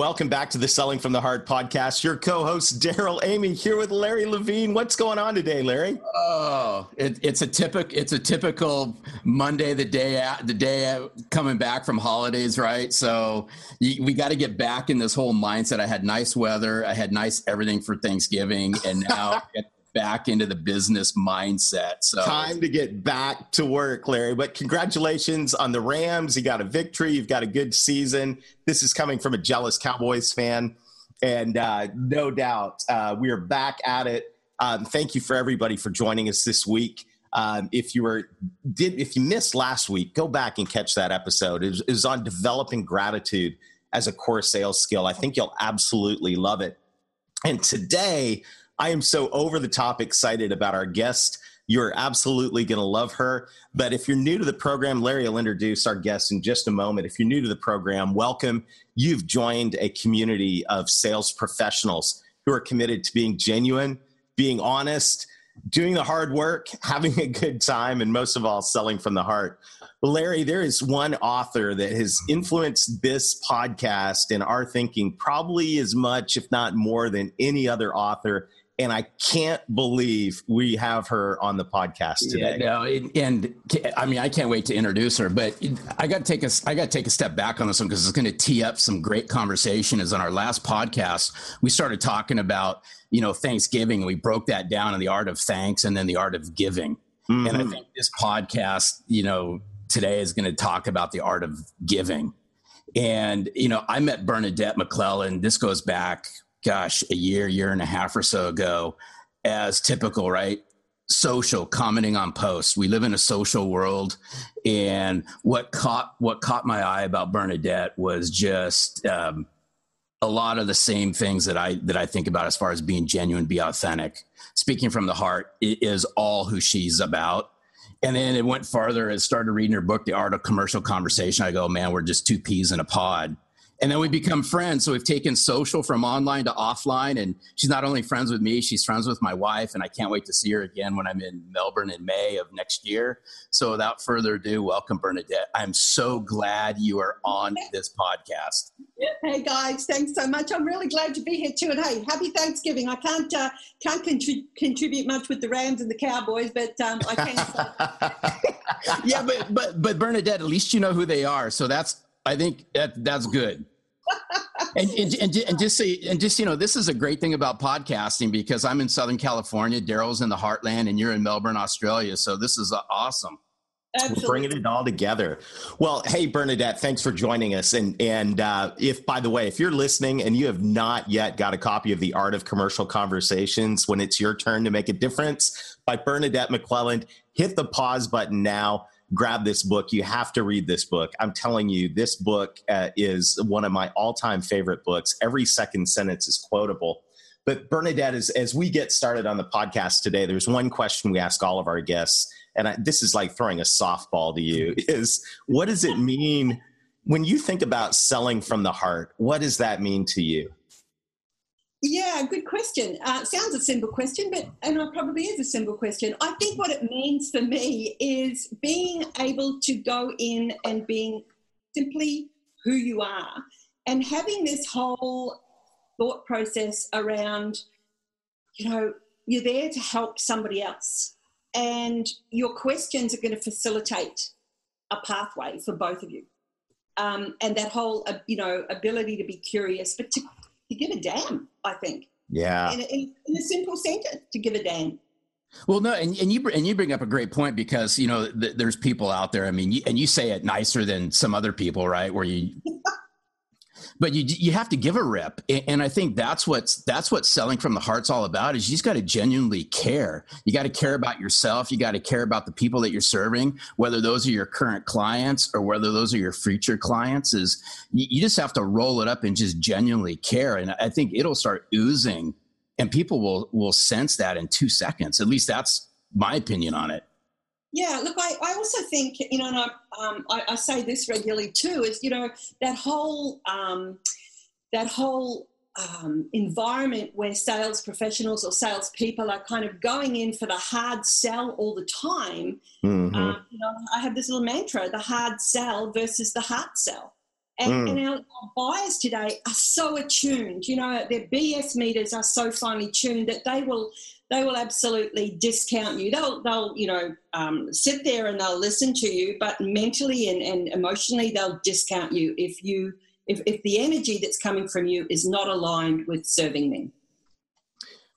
Welcome back to the Selling from the Heart podcast. Your co-host Darrell Amy here with Larry Levine. What's going on today, Larry? Oh, it, it's a typical it's a typical Monday, the day the day coming back from holidays, right? So you, we got to get back in this whole mindset. I had nice weather, I had nice everything for Thanksgiving, and now back into the business mindset. So time to get back to work, Larry. But congratulations on the Rams. You got a victory. You've got a good season. This is coming from a jealous Cowboys fan, and uh, no doubt uh, we are back at it. Um, thank you for everybody for joining us this week. Um, if you were did if you missed last week, go back and catch that episode. It was, it was on developing gratitude as a core sales skill. I think you'll absolutely love it. And today I am so over the top excited about our guest. You're absolutely going to love her. But if you're new to the program, Larry will introduce our guest in just a moment. If you're new to the program, welcome. You've joined a community of sales professionals who are committed to being genuine, being honest, doing the hard work, having a good time, and most of all, selling from the heart. Larry, there is one author that has influenced this podcast and our thinking probably as much, if not more, than any other author and I can't believe we have her on the podcast today. Yeah, no, and I mean, I can't wait to introduce her. But I got to take a, I got to take a step back on this one because it's going to tee up some great conversation. As on our last podcast, we started talking about you know Thanksgiving. We broke that down in the art of thanks and then the art of giving. Mm-hmm. And I think this podcast, you know, today is going to talk about the art of giving. And you know, I met Bernadette McClelland. This goes back gosh, a year, year and a half or so ago, as typical, right? Social, commenting on posts. We live in a social world, and what caught what caught my eye about Bernadette was just um, a lot of the same things that I that I think about as far as being genuine, be authentic, speaking from the heart is all who she's about. And then it went farther and started reading her book, The Art of Commercial Conversation. I go, man, we're just two peas in a pod and then we become friends. So we've taken social from online to offline, and she's not only friends with me, she's friends with my wife, and I can't wait to see her again when I'm in Melbourne in May of next year. So without further ado, welcome Bernadette. I'm so glad you are on this podcast. Hey guys, thanks so much. I'm really glad to be here too. And hey, happy Thanksgiving. I can't uh, can't contri- contribute much with the Rams and the Cowboys, but um, I can. yeah, but but but Bernadette, at least you know who they are. So that's I think that that's good and, and, and, and, just say, and just, you know, this is a great thing about podcasting because I'm in Southern California, Darrell's in the heartland and you're in Melbourne, Australia. So this is uh, awesome. Absolutely. We're bringing it all together. Well, hey Bernadette, thanks for joining us. And and uh, if, by the way, if you're listening and you have not yet got a copy of the Art of Commercial Conversations, when it's your turn to make a difference by Bernadette McClelland, hit the pause button now grab this book. You have to read this book. I'm telling you, this book uh, is one of my all time favorite books. Every second sentence is quotable. But Bernadette, as, as we get started on the podcast today, there's one question we ask all of our guests, and I, this is like throwing a softball to you: is what does it mean when you think about selling from the heart? What does that mean to you? Yeah, good question. Uh, sounds a simple question, but and it probably is a simple question. I think what it means for me is being able to go in and being simply who you are, and having this whole thought process around, you know, you're there to help somebody else, and your questions are going to facilitate a pathway for both of you. Um, and that whole, uh, you know, ability to be curious, but to to give a damn, I think. Yeah. In a, in, a simple sentence, to give a damn. Well, no, and, and you and you bring up a great point because you know th- there's people out there. I mean, you, and you say it nicer than some other people, right? Where you, but you you have to give a rip and i think that's what's that's what selling from the heart's all about is you just got to genuinely care. You got to care about yourself. You got to care about the people that you're serving whether those are your current clients or whether those are your future clients is you, you just have to roll it up and just genuinely care. And i think it'll start oozing and people will will sense that in two seconds. At least that's my opinion on it yeah, look, I, I also think, you know, and I, um, I, I, say this regularly too, is, you know, that whole, um, that whole um, environment where sales professionals or sales people are kind of going in for the hard sell all the time. Mm-hmm. Um, you know, I have this little mantra: the hard sell versus the heart sell. And, mm. and our, our, buyers today are so attuned. You know, their BS meters are so finely tuned that they will they will absolutely discount you. They'll, they'll you know, um, sit there and they'll listen to you, but mentally and, and emotionally, they'll discount you if you if, if the energy that's coming from you is not aligned with serving them.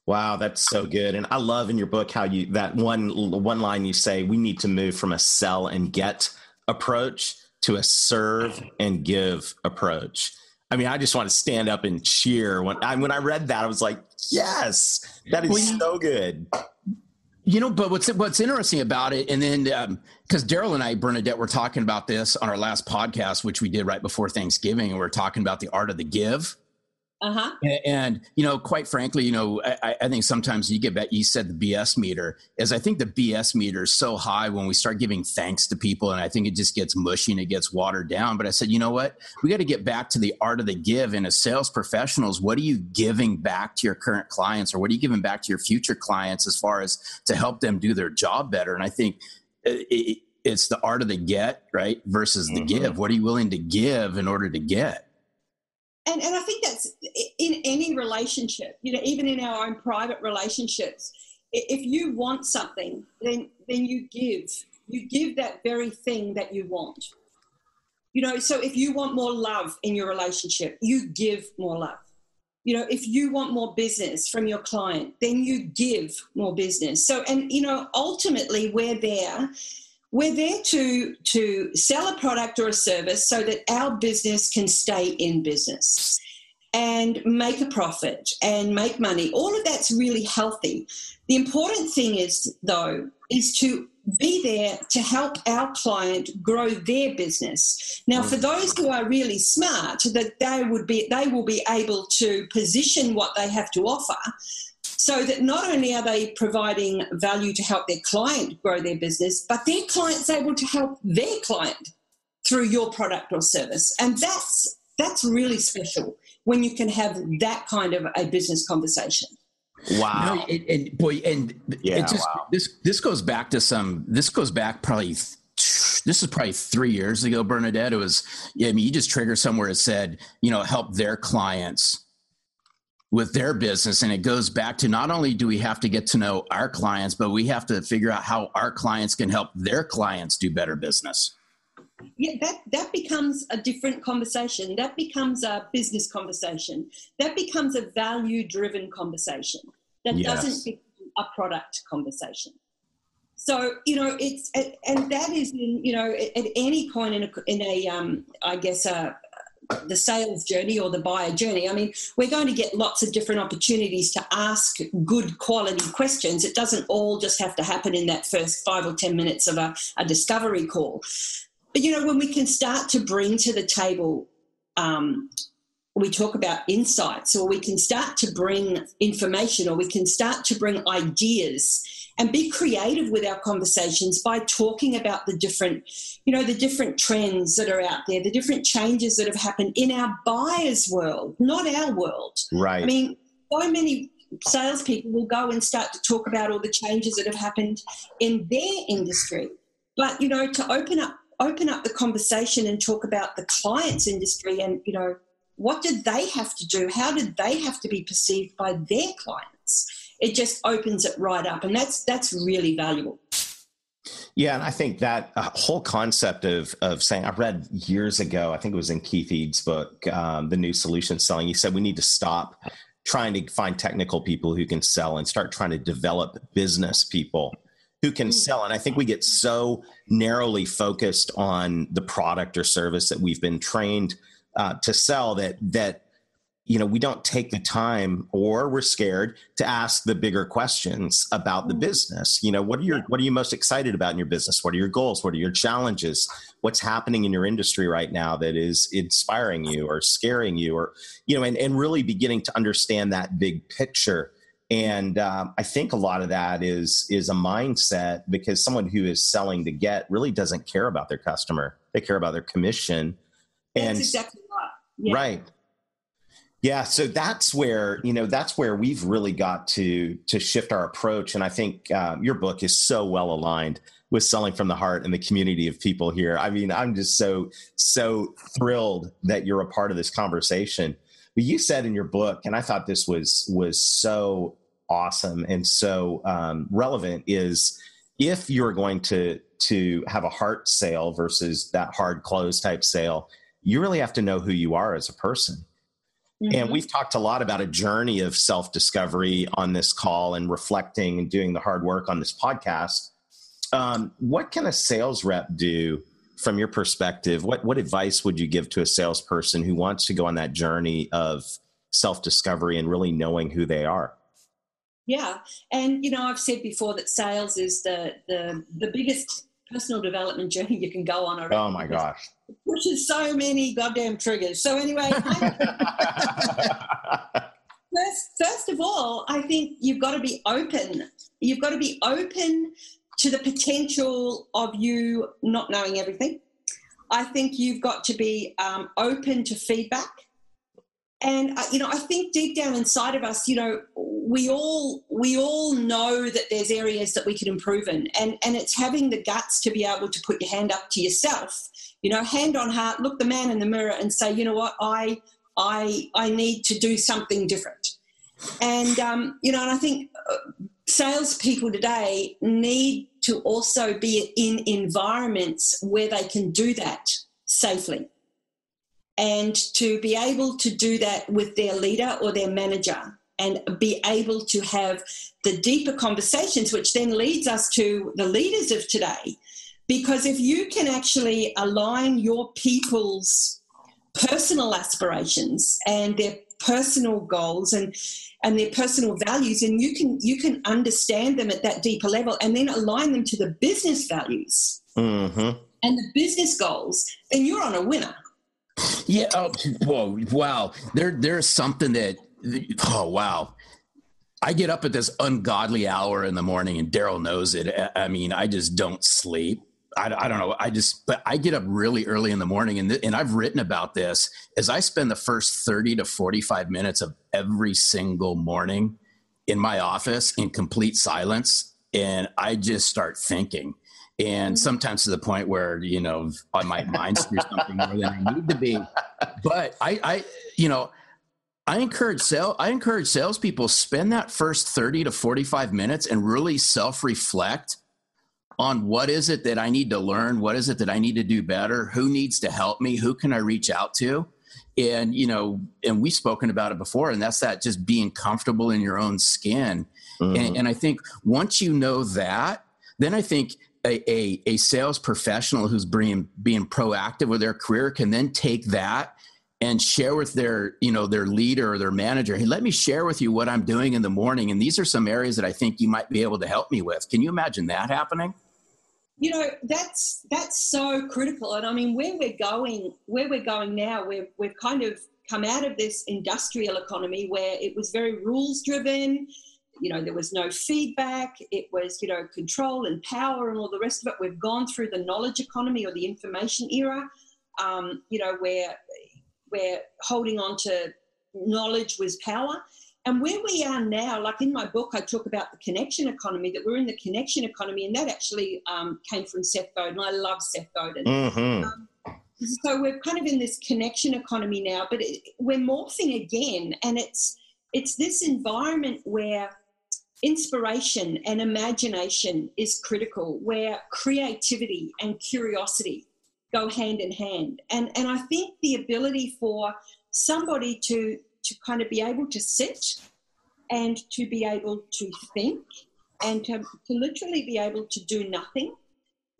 Wow, that's so good. And I love in your book how you that one one line you say we need to move from a sell and get approach to a serve and give approach. I mean, I just want to stand up and cheer when I when I read that. I was like, yes, that is well, so good. You know, but what's what's interesting about it, and then because um, Darrell and I, Bernadette, were talking about this on our last podcast, which we did right before Thanksgiving, and we are talking about the art of the give. Uh-huh. And, and, you know, quite frankly, you know, I, I, think sometimes you get back, you said the BS meter is I think the BS meter is so high when we start giving thanks to people. And I think it just gets mushy and it gets watered down. But I said, you know what? We got to get back to the art of the give. And as sales professionals, what are you giving back to your current clients or what are you giving back to your future clients as far as to help them do their job better? And I think it, it, it's the art of the get, right? Versus the mm-hmm. give. What are you willing to give in order to get? And and I think that's in any relationship, you know, even in our own private relationships. If you want something, then then you give. You give that very thing that you want. You know, so if you want more love in your relationship, you give more love. You know, if you want more business from your client, then you give more business. So, and you know, ultimately, we're there we're there to to sell a product or a service so that our business can stay in business and make a profit and make money. All of that's really healthy. The important thing is though is to be there to help our client grow their business. Now for mm. those who are really smart that they would be they will be able to position what they have to offer so that not only are they providing value to help their client grow their business, but their client's able to help their client through your product or service. And that's that's really special when you can have that kind of a business conversation. Wow. No, and, and, boy, and yeah, it just wow. this this goes back to some this goes back probably this is probably three years ago, Bernadette. It was, yeah, I mean, you just trigger somewhere it said, you know, help their clients with their business and it goes back to not only do we have to get to know our clients but we have to figure out how our clients can help their clients do better business. Yeah that that becomes a different conversation. That becomes a business conversation. That becomes a value driven conversation. That yes. doesn't become a product conversation. So you know it's and that is in you know at, any point in a, in a um, I guess a, the sales journey or the buyer journey. I mean, we're going to get lots of different opportunities to ask good quality questions. It doesn't all just have to happen in that first five or 10 minutes of a, a discovery call. But, you know, when we can start to bring to the table, um, we talk about insights, or we can start to bring information, or we can start to bring ideas and be creative with our conversations by talking about the different you know the different trends that are out there the different changes that have happened in our buyers world not our world. Right. I mean so many salespeople will go and start to talk about all the changes that have happened in their industry. But you know to open up open up the conversation and talk about the client's industry and you know what did they have to do? How did they have to be perceived by their clients it just opens it right up and that's that's really valuable yeah, and I think that uh, whole concept of of saying I read years ago, I think it was in Keith Eades' book, um, the new solution selling. He said we need to stop trying to find technical people who can sell and start trying to develop business people who can mm. sell. And I think we get so narrowly focused on the product or service that we've been trained uh, to sell that that you know we don't take the time or we're scared to ask the bigger questions about the mm-hmm. business. You know what are your what are you most excited about in your business? What are your goals? What are your challenges? What's happening in your industry right now that is inspiring you or scaring you or you know and, and really beginning to understand that big picture. And um, i think a lot of that is is a mindset because someone who is selling to get really doesn't care about their customer. They care about their commission. And That's exactly. Yeah. right yeah, so that's where you know that's where we've really got to to shift our approach, and I think um, your book is so well aligned with selling from the heart and the community of people here. I mean, I'm just so so thrilled that you're a part of this conversation. But you said in your book, and I thought this was was so awesome and so um, relevant, is if you're going to to have a heart sale versus that hard close type sale, you really have to know who you are as a person Mm-hmm. And we've talked a lot about a journey of self discovery on this call and reflecting and doing the hard work on this podcast. Um, what can a sales rep do from your perspective? What, what advice would you give to a salesperson who wants to go on that journey of self discovery and really knowing who they are? Yeah, and you know I've said before that sales is the the the biggest personal development journey you can go on. Already oh my gosh! It pushes so many goddamn triggers. So anyway, first, first of all, I think you've got to be open. You've got to be open to the potential of you not knowing everything. I think you've got to be um, open to feedback. And uh, you know, I think deep down inside of us, you know, we all we all know that there's areas that we can improve in. And and it's having the guts to be able to put your hand up to yourself. You know hand on heart look the man in the mirror and say you know what? I i i need to do something different. And um, you know and i think uh, salespeople today need to also be in environments where they can do that safely. And to be able to do that with their leader or their manager and be able to have the deeper conversations, which then leads us to the leaders of today. Because if you can actually align your people's personal aspirations and their personal goals and and their personal values and you can you can understand them at that deeper level and then align them to the business values mm-hmm. and the business goals then you're on a winner yeah oh, whoa wow there there's something that oh wow I get up at this ungodly hour in the morning, and Darrell knows it. I mean, I just don't sleep. I, I, don't know. I just, but I get up really early in the morning, and th- and I've written about this. As I spend the first thirty to forty five minutes of every single morning in my office in complete silence, and I just start thinking. And mm-hmm. sometimes to the point where you know my mind's through something more than I need to be. But I, I, you know, I encourage sale. I encourage salespeople spend that first thirty to forty-five minutes and really self-reflect on what is it that I need to learn, what is it that I need to do better, who needs to help me, who can I reach out to, and you know, and we've spoken about it before, and that's that just being comfortable in your own skin. Mm-hmm. And, and I think once you know that, then I think a, a, a, sales professional who's being being proactive with their career can then take that and share with their you know their leader or their manager hey let me share with you what i'm doing in the morning and these are some areas that i think you might be able to help me with. Can you imagine that happening? You know that's that's so critical and i mean where we're going where we're going now we've, we've kind of come out of this industrial economy where it was very rules driven you know there was no feedback it was you know control and power and all the rest of it. We've gone through the knowledge economy or the information era um, you know where where holding on to knowledge was power. And where we are now, like in my book, I talk about the connection economy, that we're in the connection economy, and that actually um, came from Seth Godin. I love Seth Godin. Mm-hmm. Um, so we're kind of in this connection economy now, but it, we're morphing again, and it's it's this environment where inspiration and imagination is critical, where creativity and curiosity go hand in hand. And, and I think the ability for somebody to, to kind of be able to sit and to be able to think and to, to literally be able to do nothing,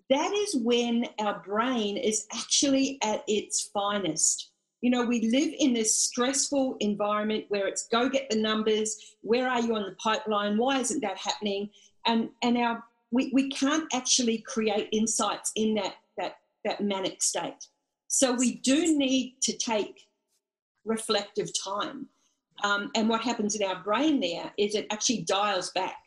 that is when our brain is actually at its finest. You know, we live in this stressful environment where it's go get the numbers. Where are you on the pipeline? Why isn't that happening? And and our we, we can't actually create insights in that that that manic state. So we do need to take reflective time. Um, and what happens in our brain there is it actually dials back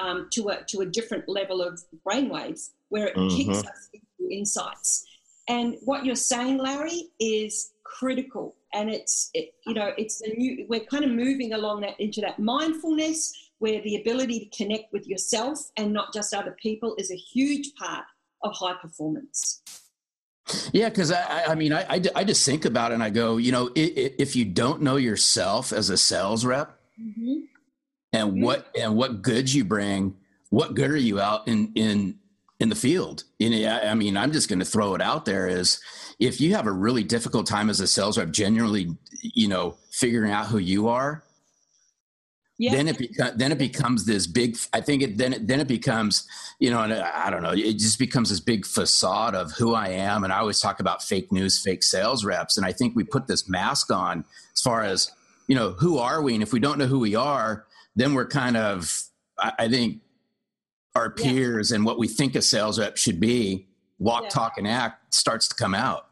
um, to a to a different level of brainwaves where it mm-hmm. kicks us into insights. And what you're saying, Larry, is critical. And it's it, you know it's the new. We're kind of moving along that into that mindfulness where the ability to connect with yourself and not just other people is a huge part of high performance. Yeah, because I, I mean, I, I, I, just think about it and I go, you know, if you don't know yourself as a sales rep mm-hmm. and mm-hmm. what and what goods you bring, what good are you out in in in the field? And I mean, I'm just going to throw it out there is if you have a really difficult time as a sales rep, genuinely, you know, figuring out who you are, yeah. then it becomes then it becomes this big i think it then it then it becomes you know and i don't know it just becomes this big facade of who i am and i always talk about fake news fake sales reps and i think we put this mask on as far as you know who are we and if we don't know who we are then we're kind of i, I think our peers yeah. and what we think a sales rep should be walk yeah. talk and act starts to come out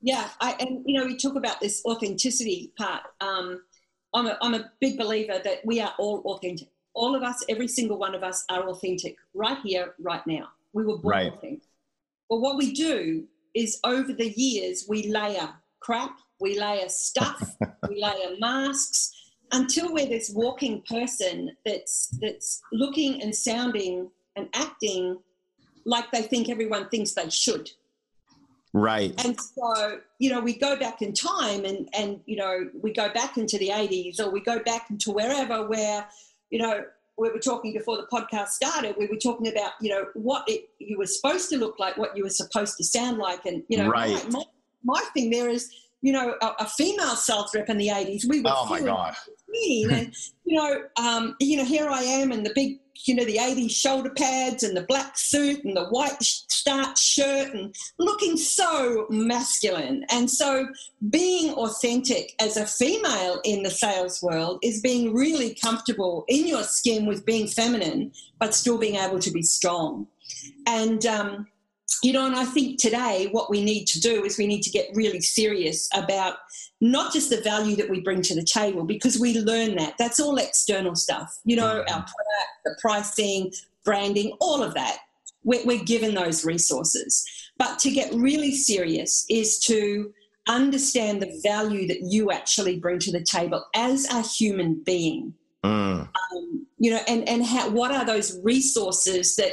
yeah I, and you know we talk about this authenticity part um, I'm a, I'm a big believer that we are all authentic. All of us, every single one of us, are authentic right here, right now. We were born right. authentic. But what we do is over the years, we layer crap, we layer stuff, we layer masks until we're this walking person that's that's looking and sounding and acting like they think everyone thinks they should. Right. And so, you know, we go back in time and, and, you know, we go back into the 80s or we go back into wherever where, you know, we were talking before the podcast started, we were talking about, you know, what it, you were supposed to look like, what you were supposed to sound like. And, you know, right. my, my thing there is, you know, a, a, female sales rep in the 80s, we were oh my God. and, you know, um, you know, here I am in the big you know, the 80s shoulder pads and the black suit and the white starch shirt and looking so masculine. And so being authentic as a female in the sales world is being really comfortable in your skin with being feminine, but still being able to be strong. And, um, you know, and I think today what we need to do is we need to get really serious about not just the value that we bring to the table because we learn that. That's all external stuff. You know, mm-hmm. our product, the pricing, branding, all of that. We're, we're given those resources. But to get really serious is to understand the value that you actually bring to the table as a human being. Mm. Um, you know, and and how, what are those resources that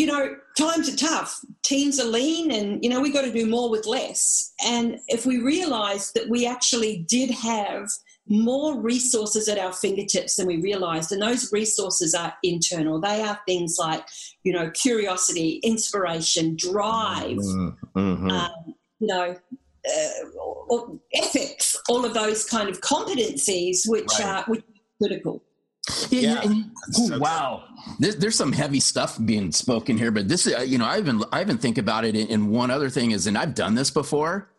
you know, times are tough. Teams are lean, and, you know, we got to do more with less. And if we realized that we actually did have more resources at our fingertips than we realized, and those resources are internal, they are things like, you know, curiosity, inspiration, drive, mm-hmm. mm-hmm. um, you know, uh, ethics, all of those kind of competencies which right. are which are critical. Yeah, yeah. so wow. There's, there's, some heavy stuff being spoken here, but this, uh, you know, I even I even think about it. And one other thing is, and I've done this before,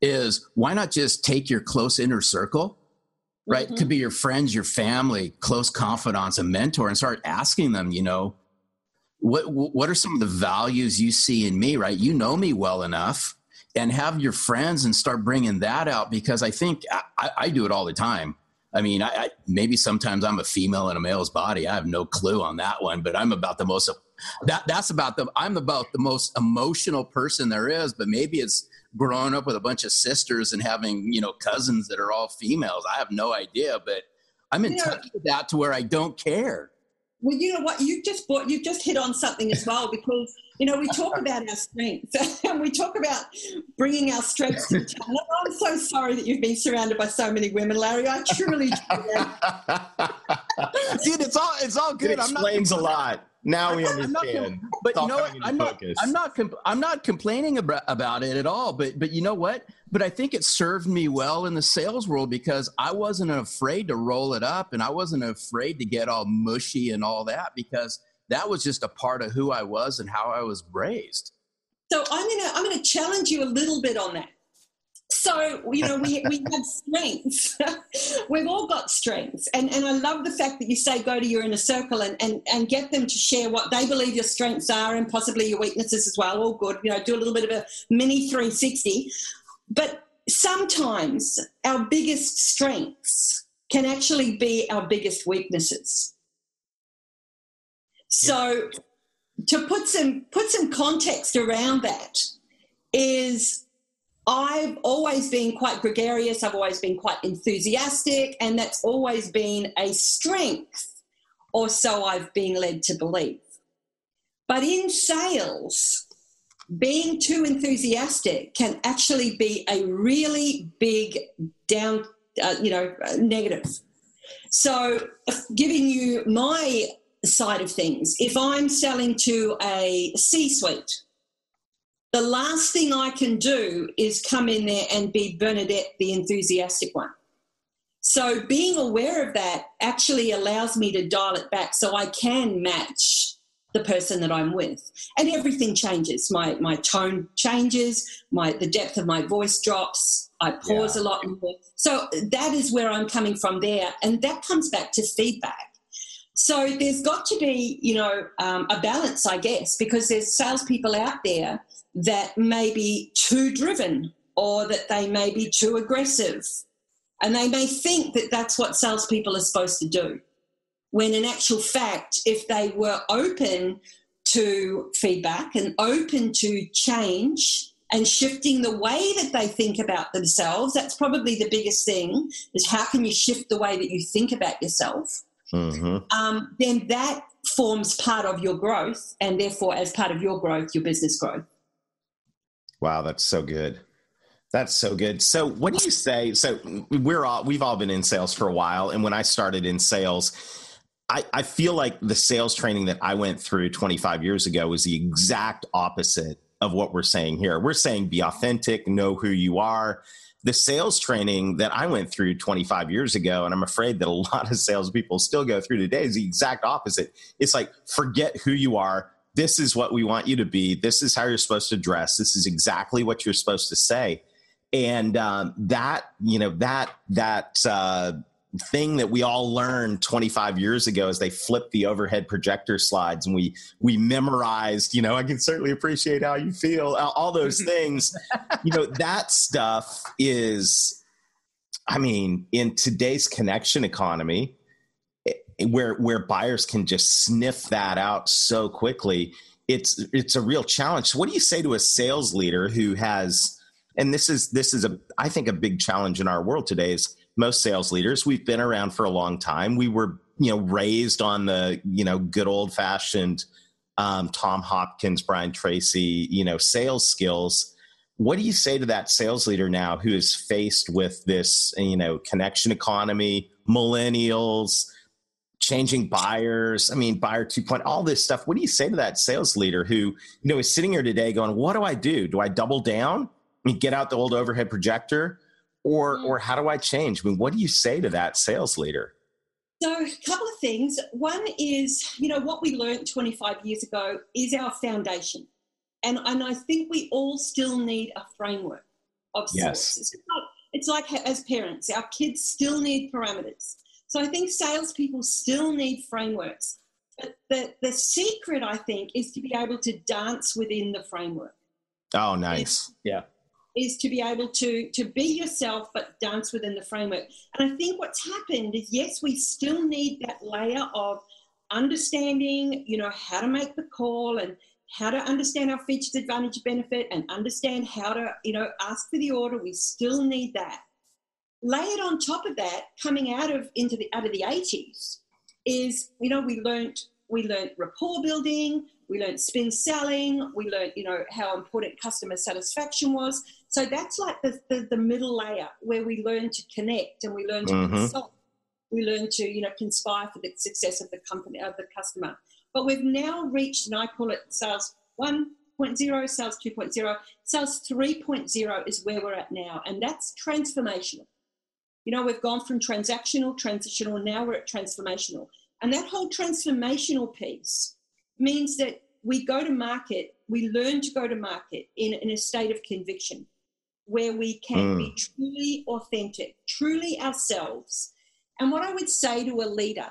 is why not just take your close inner circle, right? Mm-hmm. Could be your friends, your family, close confidants, a mentor, and start asking them, you know, what what are some of the values you see in me, right? You know me well enough, and have your friends and start bringing that out because I think I, I do it all the time I mean, I, I, maybe sometimes I'm a female in a male's body. I have no clue on that one, but I'm about the most that that's about the I'm about the most emotional person there is. But maybe it's growing up with a bunch of sisters and having you know cousins that are all females. I have no idea, but I'm in touch with that to where I don't care. Well, you know what? You just brought, you just hit on something as well because you know we talk about our strengths and we talk about bringing our strengths to each other. I'm so sorry that you've been surrounded by so many women, Larry. I truly, dude, it's all it's all good. It explains a lot. Now we understand. Not, but you know what? I'm not, I'm not. I'm not complaining about, about it at all. But but you know what? But I think it served me well in the sales world because I wasn't afraid to roll it up, and I wasn't afraid to get all mushy and all that because that was just a part of who I was and how I was raised. So I'm gonna I'm gonna challenge you a little bit on that. so you know we, we have strengths. We've all got strengths. And, and i love the fact that you say go to your inner circle and, and, and get them to share what they believe your strengths are and possibly your weaknesses as well. All good. You know do a little bit of a mini 360 but sometimes our biggest strengths can actually be our biggest weaknesses so to put some put some context around that is I've always been quite gregarious, I've always been quite enthusiastic, and that's always been a strength, or so I've been led to believe. But in sales, being too enthusiastic can actually be a really big down, uh, you know, negative. So, giving you my side of things, if I'm selling to a C suite, the last thing I can do is come in there and be Bernadette, the enthusiastic one. So being aware of that actually allows me to dial it back so I can match the person that I'm with. And everything changes. My my tone changes, my the depth of my voice drops, I pause yeah. a lot more. So that is where I'm coming from there. And that comes back to feedback. So there's got to be, you know, um, a balance, I guess, because there's salespeople out there that may be too driven or that they may be too aggressive. And they may think that that's what salespeople are supposed to do. When in actual fact, if they were open to feedback and open to change and shifting the way that they think about themselves, that's probably the biggest thing is how can you shift the way that you think about yourself? Mm-hmm. Um, then that forms part of your growth, and therefore, as part of your growth, your business growth. Wow, that's so good. That's so good. So, what do you say? So, we're all we've all been in sales for a while, and when I started in sales, I, I feel like the sales training that I went through 25 years ago was the exact opposite of what we're saying here. We're saying be authentic, know who you are. The sales training that I went through 25 years ago, and I'm afraid that a lot of salespeople still go through today, is the exact opposite. It's like forget who you are, this is what we want you to be. This is how you're supposed to dress. This is exactly what you're supposed to say. And um, that, you know, that, that, uh, thing that we all learned 25 years ago as they flipped the overhead projector slides and we we memorized you know i can certainly appreciate how you feel all those things. You know that stuff is i mean in today's connection economy eh, eh, where where buyers can just sniff that out so quickly it's it's a real challenge. So what do you say to a sales leader who has and this is this is a i think a big challenge in our world today is most sales leaders we've been around for a long time we were you know raised on the you know good old fashioned um, tom hopkins brian tracy you know sales skills what do you say to that sales leader now who is faced with this you know connection economy millennials changing buyers. I mean, buyer 2.0, all this stuff. What do you say to that sales leader who, you know, is sitting here today going, what do I do? Do I double down? I mean, get out the old overhead projector or, mm. or how do I change? I mean, what do you say to that sales leader? So, a couple of things. One is, you know, what we learned 25 years ago is our foundation. And, and I think we all still need a framework of sorts. Yes. It's like, it's like as parents, our kids still need parameters so I think salespeople still need frameworks. But the, the secret, I think, is to be able to dance within the framework. Oh, nice. Is, yeah. Is to be able to, to be yourself, but dance within the framework. And I think what's happened is, yes, we still need that layer of understanding, you know, how to make the call and how to understand our features, advantage, benefit, and understand how to, you know, ask for the order. We still need that layered on top of that, coming out of into the out of the 80s, is you know we learned we learned rapport building, we learned spin selling, we learned you know how important customer satisfaction was. So that's like the the, the middle layer where we learn to connect and we learn to mm-hmm. consult. We learn to you know conspire for the success of the company of the customer. But we've now reached, and I call it sales 1.0, sales 2.0, sales 3.0 is where we're at now, and that's transformational. You know, we've gone from transactional, transitional, now we're at transformational. And that whole transformational piece means that we go to market, we learn to go to market in, in a state of conviction. Where we can mm. be truly authentic, truly ourselves. And what I would say to a leader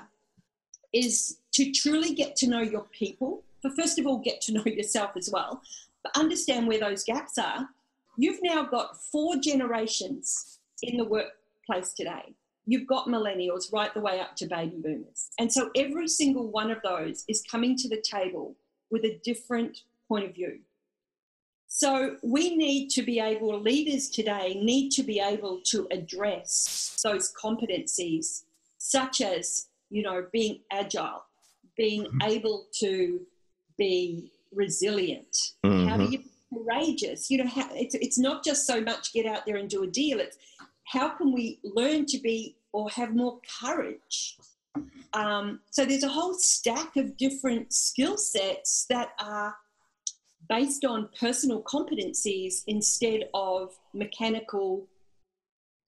is to truly get to know your people, but first of all, get to know yourself as well, but understand where those gaps are. You've now got four generations in the workplace today. You've got millennials right the way up to baby boomers. And so every single one of those is coming to the table with a different point of view. So we need to be able, leaders today need to be able to address those competencies, such as, you know, being agile, being mm-hmm. able to be resilient. Mm-hmm. How do you be courageous? You know, how, it's, it's not just so much get out there and do a deal. It's how can we learn to be or have more courage? Um, so there's a whole stack of different skill sets that are based on personal competencies instead of mechanical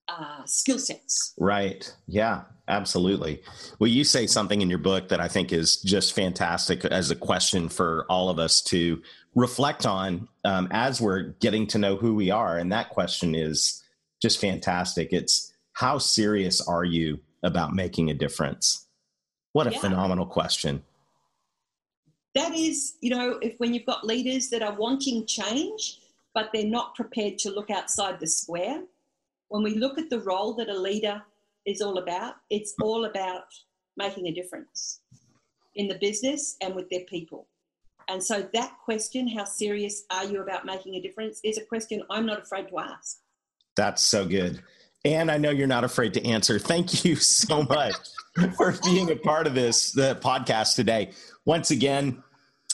uh, skill sets. Right. Yeah, absolutely. Well, you say something in your book that I think is just fantastic as a question for all of us to reflect on um, as we're getting to know who we are. And that question is just fantastic. It's how serious are you about making a difference? What a yeah. phenomenal question that is, you know, if when you've got leaders that are wanting change, but they're not prepared to look outside the square, when we look at the role that a leader is all about, it's all about making a difference in the business and with their people. And so that question, how serious are you about making a difference, is a question I'm not afraid to ask. That's so good. And I know you're not afraid to answer. Thank you so much for being a part of this the podcast today. Once again,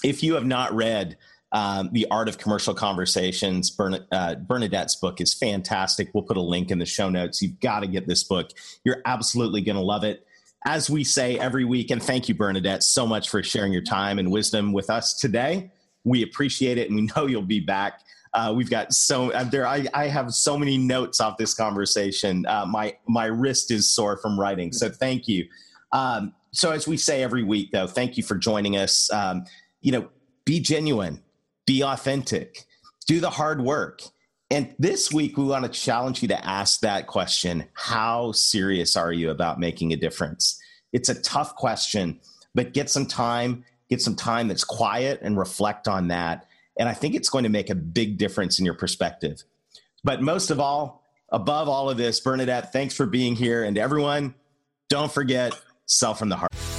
if you have not read um, The Art of Commercial Conversations, Bern, uh, Bernadette's book is fantastic. We'll put a link in the show notes. You've got to get this book. You're absolutely going to love it. As we say every week, and thank you, Bernadette, so much for sharing your time and wisdom with us today. We appreciate it, and we know you'll be back. Uh, we've got so uh, there. I, I, have so many notes off this conversation. Uh, my my wrist is sore from writing. So thank you. Um, so as we say every week, though, thank you for joining us. Um, you know, be genuine, be authentic, do the hard work. And this week, we want to challenge you to ask that question How serious are you about making a difference? It's a tough question, but get some time, get some time that's quiet and reflect on that. And I think it's going to make a big difference in your perspective. But most of all, above all of this, Bernadette, thanks for being here. And everyone, don't forget, sell from the heart.